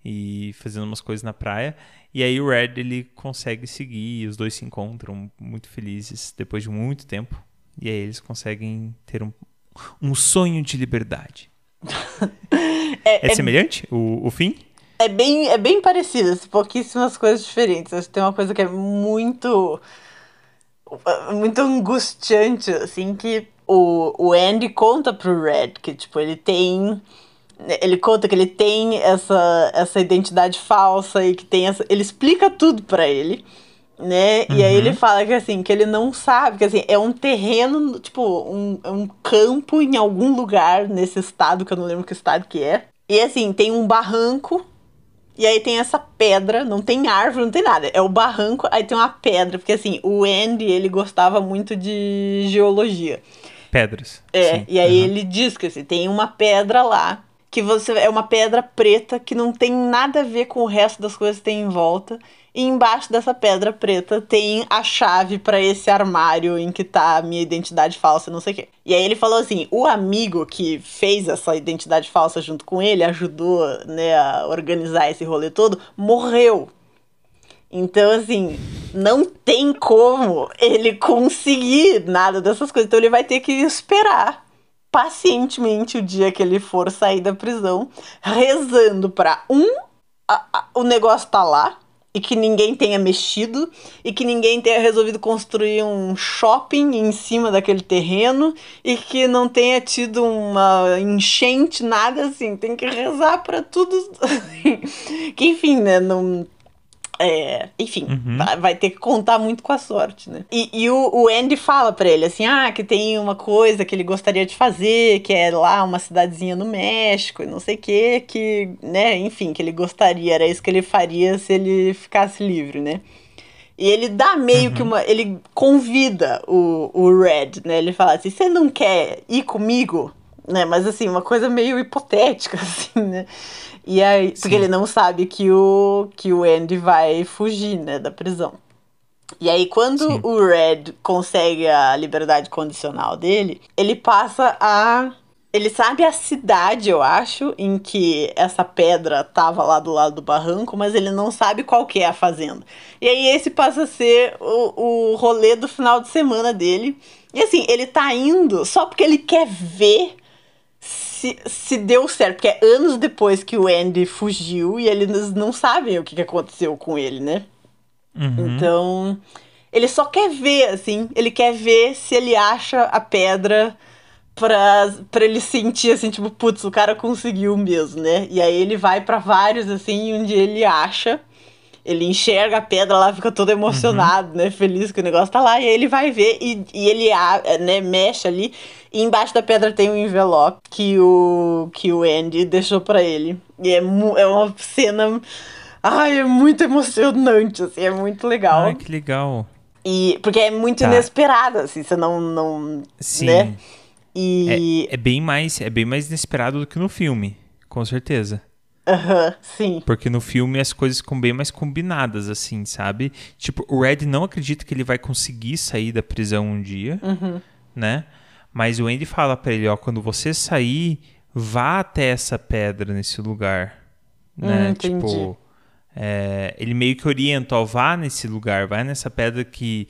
e fazendo umas coisas na praia. E aí o Red ele consegue seguir, e os dois se encontram muito felizes depois de muito tempo. E aí eles conseguem ter um, um sonho de liberdade. é, é, é, semelhante o, o fim? É bem, é bem parecido, assim, pouquíssimas coisas diferentes. Acho que tem uma coisa que é muito. muito angustiante, assim, que o, o Andy conta pro Red que, tipo, ele tem. Ele conta que ele tem essa, essa identidade falsa e que tem essa. Ele explica tudo para ele, né? Uhum. E aí ele uhum. fala que assim, que ele não sabe, que assim, é um terreno, tipo, um, um campo em algum lugar nesse estado, que eu não lembro que estado que é. E assim, tem um barranco e aí tem essa pedra, não tem árvore, não tem nada. É o barranco, aí tem uma pedra, porque assim, o Andy, ele gostava muito de geologia. Pedras. É, sim. e aí uhum. ele diz que assim, tem uma pedra lá, que você é uma pedra preta que não tem nada a ver com o resto das coisas que tem em volta. E embaixo dessa pedra preta tem a chave para esse armário em que tá a minha identidade falsa, não sei o quê. E aí ele falou assim: o amigo que fez essa identidade falsa junto com ele, ajudou né, a organizar esse rolê todo, morreu. Então, assim, não tem como ele conseguir nada dessas coisas. Então, ele vai ter que esperar pacientemente o dia que ele for sair da prisão, rezando para um, a, a, o negócio tá lá, e que ninguém tenha mexido e que ninguém tenha resolvido construir um shopping em cima daquele terreno e que não tenha tido uma enchente, nada assim. Tem que rezar para tudo. que enfim, né? Não, é, enfim, uhum. vai ter que contar muito com a sorte, né? E, e o, o, Andy fala pra ele assim: ah, que tem uma coisa que ele gostaria de fazer, que é lá uma cidadezinha no México e não sei o que, que, né, enfim, que ele gostaria, era isso que ele faria se ele ficasse livre, né? E ele dá meio uhum. que uma. Ele convida o, o Red, né? Ele fala assim: você não quer ir comigo? Né? Mas assim, uma coisa meio hipotética, assim, né? E aí, Sim. porque ele não sabe que o, que o Andy vai fugir, né, da prisão. E aí, quando Sim. o Red consegue a liberdade condicional dele, ele passa a. Ele sabe a cidade, eu acho, em que essa pedra tava lá do lado do barranco, mas ele não sabe qual que é a fazenda. E aí, esse passa a ser o, o rolê do final de semana dele. E assim, ele tá indo só porque ele quer ver se, se deu certo, porque é anos depois que o Andy fugiu e eles não sabem o que, que aconteceu com ele, né? Uhum. Então, ele só quer ver, assim, ele quer ver se ele acha a pedra pra, pra ele sentir, assim, tipo, putz, o cara conseguiu mesmo, né? E aí ele vai para vários, assim, onde ele acha ele enxerga a pedra lá, fica todo emocionado, uhum. né? Feliz que o negócio tá lá. E aí ele vai ver e, e ele né, mexe ali. E embaixo da pedra tem um envelope que o, que o Andy deixou para ele. E é, é uma cena. Ai, é muito emocionante, assim, é muito legal. Ai, que legal. E, porque é muito tá. inesperado, assim, você não. não Sim. Né? E... É, é, bem mais, é bem mais inesperado do que no filme, com certeza. Aham, uhum, sim. Porque no filme as coisas ficam bem mais combinadas, assim, sabe? Tipo, o Red não acredita que ele vai conseguir sair da prisão um dia, uhum. né? Mas o Andy fala para ele, ó, quando você sair, vá até essa pedra nesse lugar, né? Hum, tipo, é, ele meio que orienta, ó, vá nesse lugar, vai nessa pedra que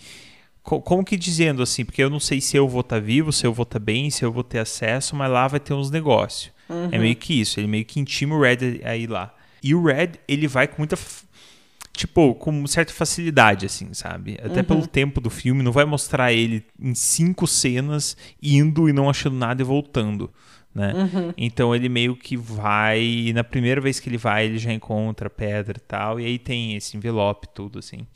como que dizendo assim, porque eu não sei se eu vou estar tá vivo, se eu vou estar tá bem, se eu vou ter acesso, mas lá vai ter uns negócios. Uhum. É meio que isso, ele meio que intima o Red a ir lá. E o Red, ele vai com muita. Tipo, com certa facilidade, assim, sabe? Até uhum. pelo tempo do filme, não vai mostrar ele em cinco cenas indo e não achando nada e voltando. Né? Uhum. Então ele meio que vai. E na primeira vez que ele vai, ele já encontra pedra e tal. E aí tem esse envelope, tudo assim.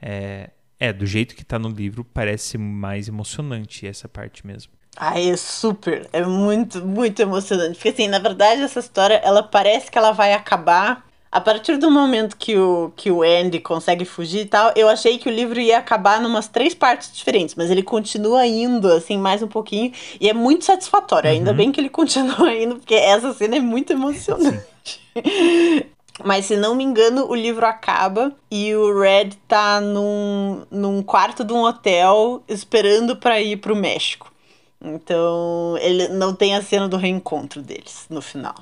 É, é, do jeito que tá no livro, parece mais emocionante essa parte mesmo. Ai, é super, é muito, muito emocionante. Porque assim, na verdade, essa história, ela parece que ela vai acabar a partir do momento que o, que o Andy consegue fugir e tal, eu achei que o livro ia acabar numas três partes diferentes, mas ele continua indo, assim, mais um pouquinho, e é muito satisfatório. Uhum. Ainda bem que ele continua indo, porque essa cena é muito emocionante. Mas se não me engano, o livro acaba e o Red tá num, num quarto de um hotel esperando para ir pro México. Então, ele não tem a cena do reencontro deles no final.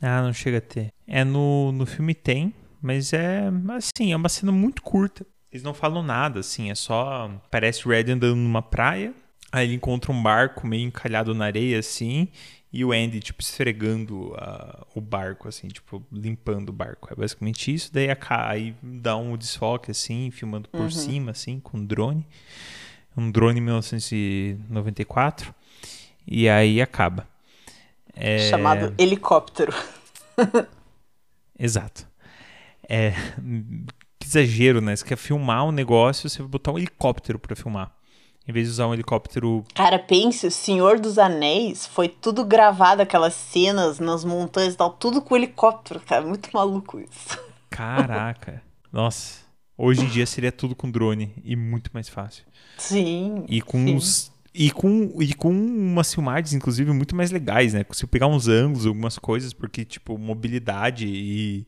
Ah, não chega a ter. É no, no filme tem, mas é assim, é uma cena muito curta. Eles não falam nada, assim, é só. Parece o Red andando numa praia. Aí ele encontra um barco meio encalhado na areia, assim, e o Andy, tipo, esfregando uh, o barco, assim, tipo, limpando o barco. É basicamente isso. Daí a, aí dá um desfoque, assim, filmando por uhum. cima, assim, com drone um drone em 1994 e aí acaba. É... Chamado helicóptero. Exato. É, que exagero, né? Você quer filmar um negócio, você vai botar um helicóptero para filmar. Em vez de usar um helicóptero. Cara, pense, o Senhor dos Anéis foi tudo gravado, aquelas cenas nas montanhas e tal, tudo com helicóptero, cara. Muito maluco isso. Caraca. Nossa. Hoje em dia seria tudo com drone e muito mais fácil. Sim. E com sim. os. E com, e com umas filmagens, inclusive, muito mais legais, né? Se pegar uns ângulos, algumas coisas, porque, tipo, mobilidade e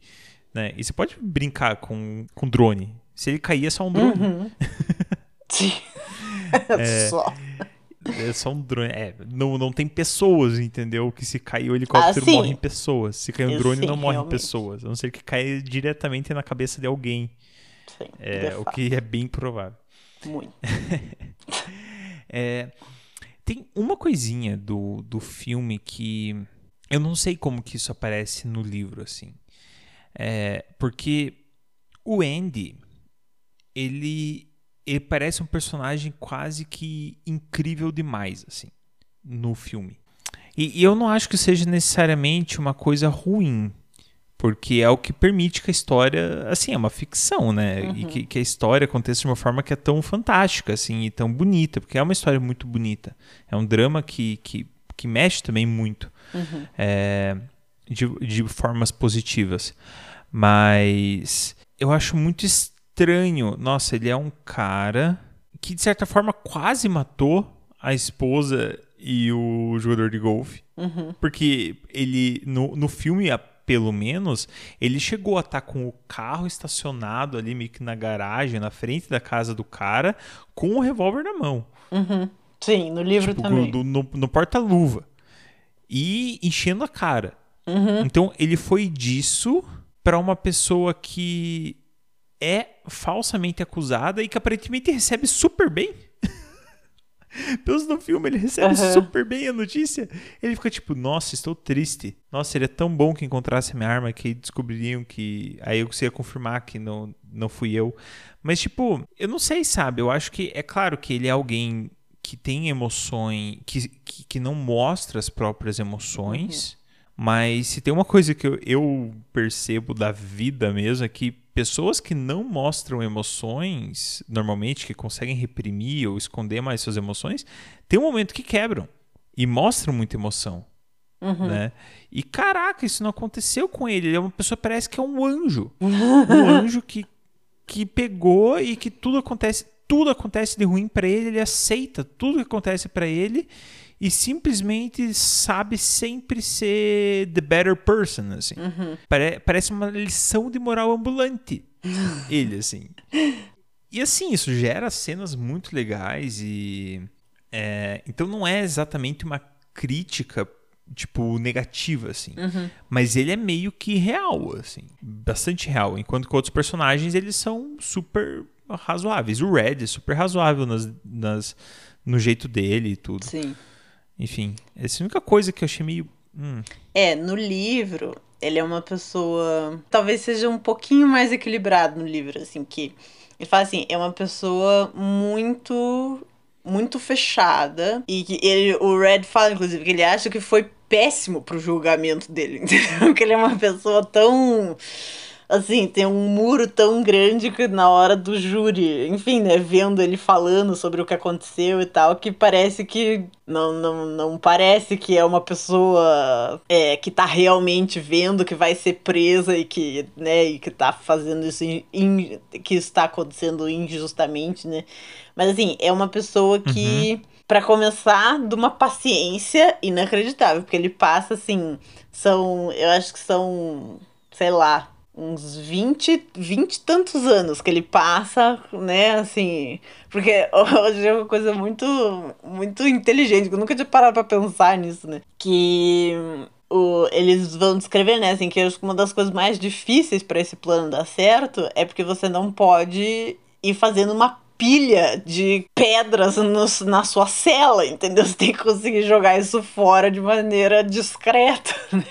Né? E você pode brincar com, com drone. Se ele cair, é só um drone. Uhum. Sim. É. Só. É só um drone. É, não, não tem pessoas, entendeu? Que se cair o helicóptero, Ah, sim. morrem pessoas. Se cair um drone, sei, não morrem realmente. pessoas. A não ser que caia diretamente na cabeça de alguém. Sim, É, de o fato. que é bem provável. Muito. É, tem uma coisinha do, do filme que eu não sei como que isso aparece no livro, assim. É, porque o Andy, ele, ele parece um personagem quase que incrível demais, assim, no filme. E, e eu não acho que seja necessariamente uma coisa ruim, porque é o que permite que a história, assim, é uma ficção, né? E que, que a história aconteça de uma forma que é tão fantástica, assim, e tão bonita, porque é uma história muito bonita. É um drama que, que, que mexe também muito é, de, de formas positivas. Mas eu acho muito estranho. Nossa, ele é um cara que, de certa forma, quase matou a esposa e o jogador de golfe. Porque ele, no, no filme, a- pelo menos, ele chegou a estar com o carro estacionado ali meio que na garagem, na frente da casa do cara, com o revólver na mão. Sim, no livro Tipo, também. do- no, no porta-luva. E enchendo a cara. Uhum. Então ele foi disso pra uma pessoa que é falsamente acusada e que aparentemente recebe super bem. Pelos no filme, ele recebe Aham. super bem a notícia. Ele fica tipo, nossa, estou triste. Nossa, seria tão bom que encontrasse a minha arma que descobririam que. Aí eu conseguia confirmar que não, não fui eu. Mas, tipo, eu não sei, sabe? Eu acho que é claro que ele é alguém que tem emoções, que, que, que não mostra as próprias emoções. Mas se tem uma coisa que eu, eu percebo da vida mesmo é que pessoas que não mostram emoções, normalmente, que conseguem reprimir ou esconder mais suas emoções, tem um momento que quebram e mostram muita emoção. Né? E caraca, isso não aconteceu com ele. Ele é uma pessoa, parece que é um anjo. Um anjo que, que pegou e que tudo acontece, tudo acontece de ruim pra ele, ele aceita tudo que acontece pra ele e simplesmente sabe sempre ser the better person, assim. Pare- parece uma lição de moral ambulante. ele, assim. E assim, isso gera cenas muito legais e. é, então não é exatamente uma crítica, tipo, negativa, assim. Mas ele é meio que real, assim. Bastante real. Enquanto que outros personagens, eles são super razoáveis. O Red é super razoável nas, nas, no jeito dele e tudo. Sim. Enfim, essa é a única coisa que eu achei meio. hum, É, no livro, ele é uma pessoa. Talvez seja um pouquinho mais equilibrado no livro, assim, que. Ele fala assim, é uma pessoa muito. Muito fechada. E que ele, o Red fala, inclusive, que ele acha que foi péssimo pro julgamento dele, entendeu? Que ele é uma pessoa tão. Assim, tem um muro tão grande que na hora do júri, enfim, né, vendo ele falando sobre o que aconteceu e tal, que parece que não, não, não parece que é uma pessoa é, que tá realmente vendo que vai ser presa e que, né, e que tá fazendo isso, in- in- que isso tá acontecendo injustamente, né. Mas assim, é uma pessoa que, pra começar, de uma paciência inacreditável, porque ele passa assim, são, eu acho que são, sei lá, uns 20, 20 e tantos anos que ele passa, né, assim, porque hoje é uma coisa muito, muito inteligente, que eu nunca tinha parado pra pensar nisso, né, que o, eles vão descrever, né, assim, que uma das coisas mais difíceis pra esse plano dar certo é porque você não pode ir fazendo uma pilha de pedras no- na sua cela, entendeu? Você tem que conseguir jogar isso fora de maneira discreta, né?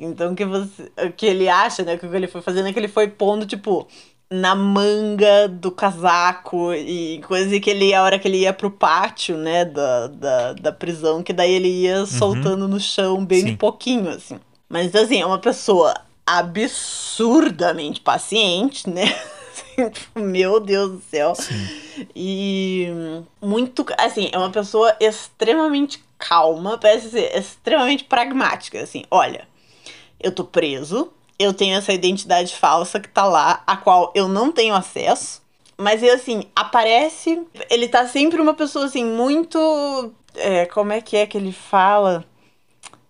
Então que você, o que ele acha, né, que o que ele foi fazendo é que ele foi pondo tipo na manga do casaco e coisa que ele, a hora que ele ia pro pátio, né, da, da, da prisão, que daí ele ia soltando no chão bem de Sim. pouquinho, assim. Mas assim, é uma pessoa absurdamente paciente, né? Meu Deus do céu. E muito, assim, é uma pessoa extremamente calma, parece ser extremamente pragmática, assim, olha, eu tô preso, eu tenho essa identidade falsa que tá lá, a qual eu não tenho acesso, mas e assim, aparece, ele tá sempre uma pessoa assim, muito, é, como é que é que ele fala?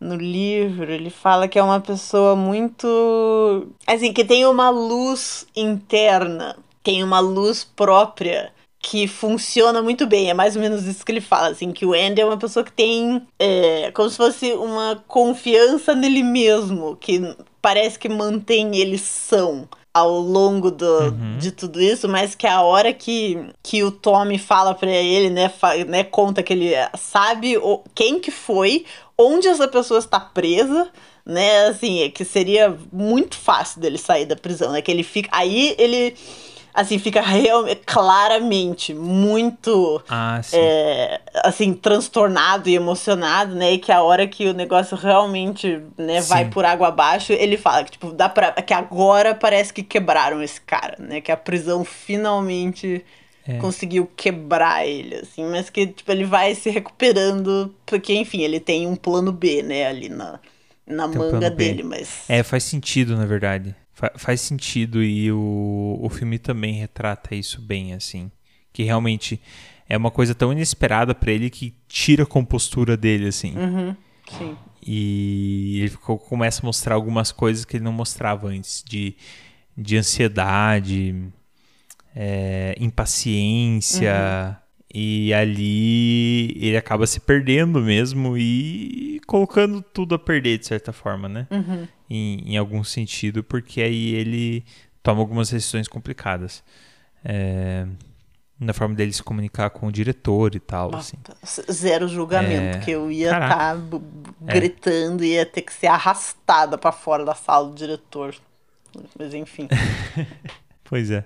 No livro, ele fala que é uma pessoa muito. Assim, que tem uma luz interna, tem uma luz própria que funciona muito bem. É mais ou menos isso que ele fala, assim, que o Andy é uma pessoa que tem é, como se fosse uma confiança nele mesmo, que parece que mantém ele são ao longo do, uhum. de tudo isso, mas que a hora que, que o Tommy fala para ele, né, fa, né, conta que ele sabe o, quem que foi, onde essa pessoa está presa, né, assim, que seria muito fácil dele sair da prisão, né, que ele fica, aí ele assim, fica realmente, claramente muito, ah, é, assim, transtornado e emocionado, né? E que a hora que o negócio realmente, né, vai por água abaixo, ele fala que, tipo, dá pra, que agora parece que quebraram esse cara, né? Que a prisão finalmente... É. conseguiu quebrar ele, assim, mas que, tipo, ele vai se recuperando, porque, enfim, ele tem um plano B, né, ali na, na manga dele, mas... É, faz sentido, na verdade. Fa faz sentido e o, o filme também retrata isso bem, assim. Que realmente é uma coisa tão inesperada para ele que tira a compostura dele, assim. Uhum, sim. E ele ficou, começa a mostrar algumas coisas que ele não mostrava antes, de, de ansiedade, é, impaciência. Uhum. E ali ele acaba se perdendo mesmo e colocando tudo a perder, de certa forma, né? Uhum. Em, em algum sentido, porque aí ele toma algumas decisões complicadas. É, na forma dele se comunicar com o diretor e tal. Assim. Zero julgamento, é... que eu ia estar tá gritando e ia ter que ser arrastada para fora da sala do diretor. Mas enfim. pois é.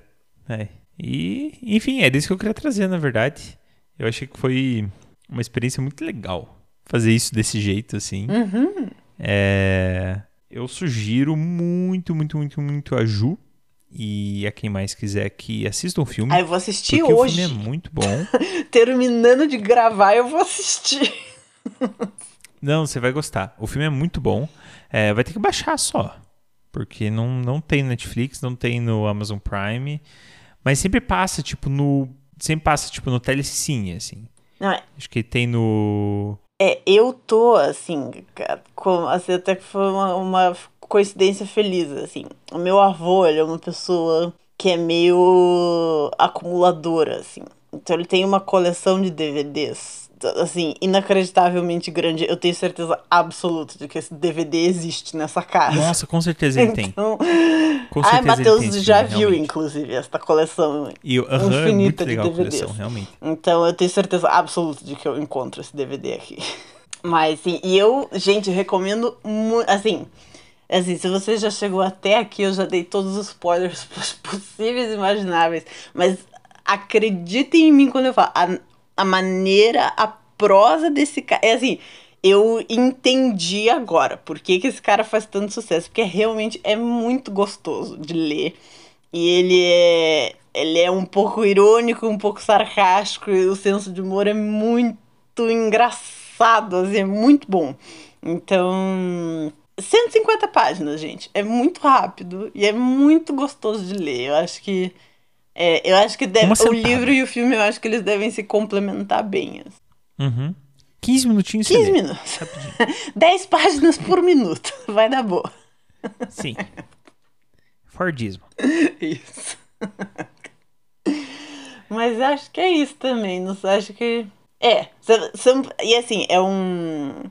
é. E, enfim, é disso que eu queria trazer, na verdade. Eu achei que foi uma experiência muito legal fazer isso desse jeito, assim. Uhum. É, eu sugiro muito, muito, muito, muito a Ju e a quem mais quiser que assista o filme. Ah, eu vou assistir hoje. O filme é muito bom. Terminando de gravar, eu vou assistir. não, você vai gostar. O filme é muito bom. É, vai ter que baixar só. Porque não, não tem Netflix, não tem no Amazon Prime. Mas sempre passa, tipo, no. Sempre passa, tipo, no Telecine, assim. Não, é... Acho que tem no. É, eu tô, assim, com, assim até que foi uma, uma coincidência feliz, assim. O meu avô, ele é uma pessoa que é meio acumuladora, assim. Então ele tem uma coleção de DVDs assim, inacreditavelmente grande. Eu tenho certeza absoluta de que esse DVD existe nessa casa. Nossa, com certeza ele então... tem. Com certeza Ai, Matheus já viu, realmente. inclusive, esta coleção e, uh -huh, infinita é de DVDs. Coleção, realmente. Então eu tenho certeza absoluta de que eu encontro esse DVD aqui. Mas, sim, e eu, gente, recomendo muito, assim... Assim, se você já chegou até aqui, eu já dei todos os spoilers possíveis e imagináveis. Mas acreditem em mim quando eu falo. A, a maneira, a prosa desse cara. É assim, eu entendi agora por que, que esse cara faz tanto sucesso. Porque realmente é muito gostoso de ler. E ele é. Ele é um pouco irônico, um pouco sarcástico, e o senso de humor é muito engraçado, assim, é muito bom. Então. 150 páginas, gente. É muito rápido e é muito gostoso de ler. Eu acho que é, eu acho que deve, o livro e o filme, eu acho que eles devem se complementar bem. Assim. Uhum. 15 minutinhos 15 minutos. 10 páginas por minuto. Vai dar boa. Sim. Fordismo. Isso. Mas acho que é isso também. Não acho que. É. E assim, é um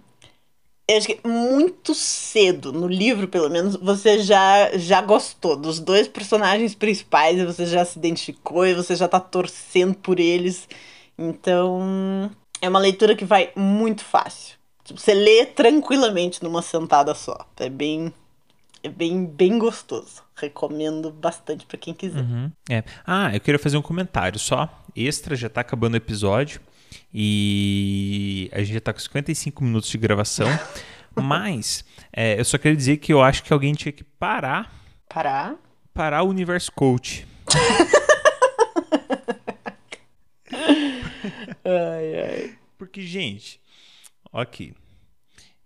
eu acho que muito cedo, no livro pelo menos, você já, já gostou dos dois personagens principais e você já se identificou e você já tá torcendo por eles. Então, é uma leitura que vai muito fácil. Tipo, você lê tranquilamente numa sentada só. É bem é bem, bem gostoso. Recomendo bastante para quem quiser. Uhum, é. Ah, eu queria fazer um comentário só. Extra, já tá acabando o episódio. E a gente já está com 55 minutos de gravação. mas é, eu só queria dizer que eu acho que alguém tinha que parar. Parar? Parar o Universo Coach. ai, ai. Porque, gente, aqui.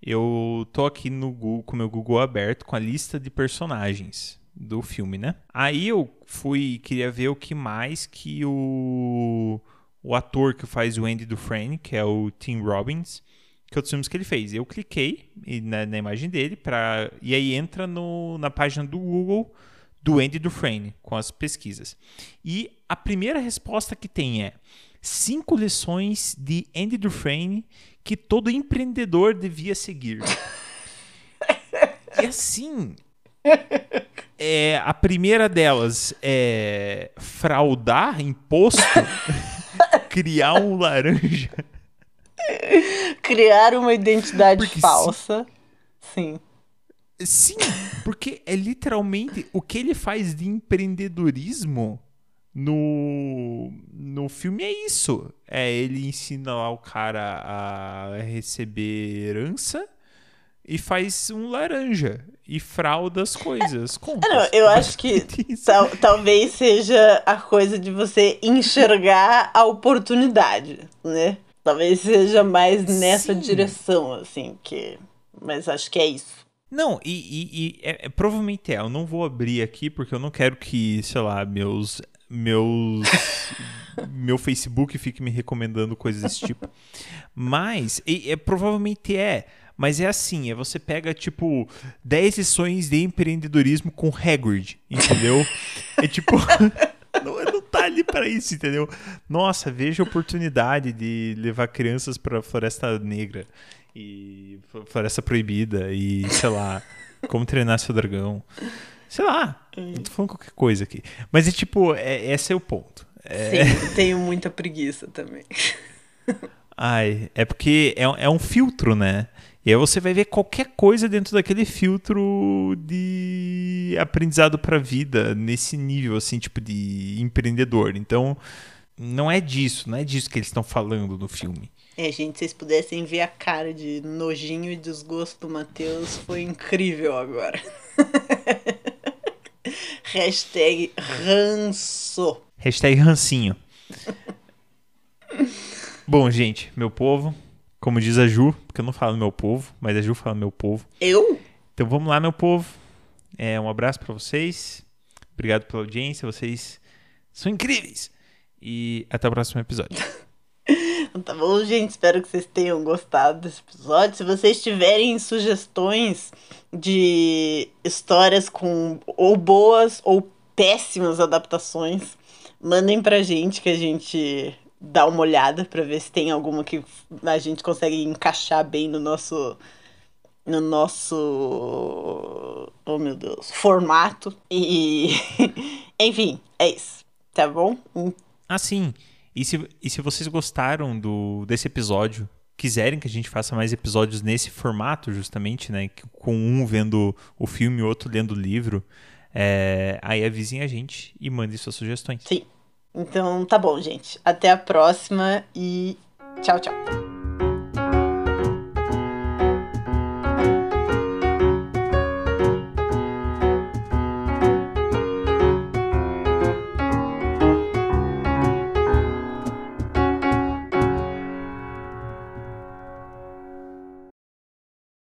Eu tô aqui no Google, com o meu Google aberto, com a lista de personagens do filme, né? Aí eu fui, queria ver o que mais que o o ator que faz o Andy Dufresne, que é o Tim Robbins, que outros filmes que ele fez. Eu cliquei na, na imagem dele pra, e aí entra no, na página do Google do Andy Dufresne com as pesquisas. E a primeira resposta que tem é cinco lições de Andy Dufresne que todo empreendedor devia seguir. e assim, é, a primeira delas é fraudar imposto, criar um laranja. Criar uma identidade porque falsa. Sim. Sim, porque é literalmente o que ele faz de empreendedorismo no, no filme é isso. É ele ensina lá o cara a receber herança e faz um laranja e frauda as coisas. Contas, não, eu acho que tal, talvez seja a coisa de você enxergar a oportunidade, né? Talvez seja mais nessa Sim. direção, assim, que. Mas acho que é isso. Não, e, e, e é, é, provavelmente é. Eu não vou abrir aqui porque eu não quero que, sei lá, meus. Meus. meu Facebook fique me recomendando coisas desse tipo. Mas, e, é, provavelmente é. Mas é assim, é você pega, tipo, 10 lições de empreendedorismo com Hagrid, entendeu? é tipo... não, não tá ali para isso, entendeu? Nossa, veja a oportunidade de levar crianças pra Floresta Negra e Floresta Proibida e, sei lá, como treinar seu dragão. Sei lá, não tô falando qualquer coisa aqui. Mas é tipo, é, esse é o ponto. É... Sim, tenho muita preguiça também. Ai, é porque é, é um filtro, né? E aí você vai ver qualquer coisa dentro daquele filtro de aprendizado para a vida, nesse nível, assim, tipo de empreendedor. Então, não é disso, não é disso que eles estão falando no filme. É, gente, se vocês pudessem ver a cara de nojinho e desgosto do Matheus, foi incrível agora. Hashtag ranço. Hashtag rancinho. Bom, gente, meu povo, como diz a Ju, porque eu não falo meu povo, mas a Ju fala meu povo. Eu? Então vamos lá, meu povo. É, um abraço para vocês. Obrigado pela audiência. Vocês são incríveis. E até o próximo episódio. tá bom, gente? Espero que vocês tenham gostado desse episódio. Se vocês tiverem sugestões de histórias com ou boas ou péssimas adaptações, mandem pra gente que a gente dar uma olhada para ver se tem alguma que a gente consegue encaixar bem no nosso no nosso oh meu Deus formato. E enfim é isso tá bom? Assim e se, e se vocês gostaram do desse episódio quiserem que a gente faça mais episódios nesse formato justamente né com um vendo o filme e outro lendo o livro é, aí avisem a gente e mandem suas sugestões. Sim então tá bom, gente. Até a próxima e tchau, tchau.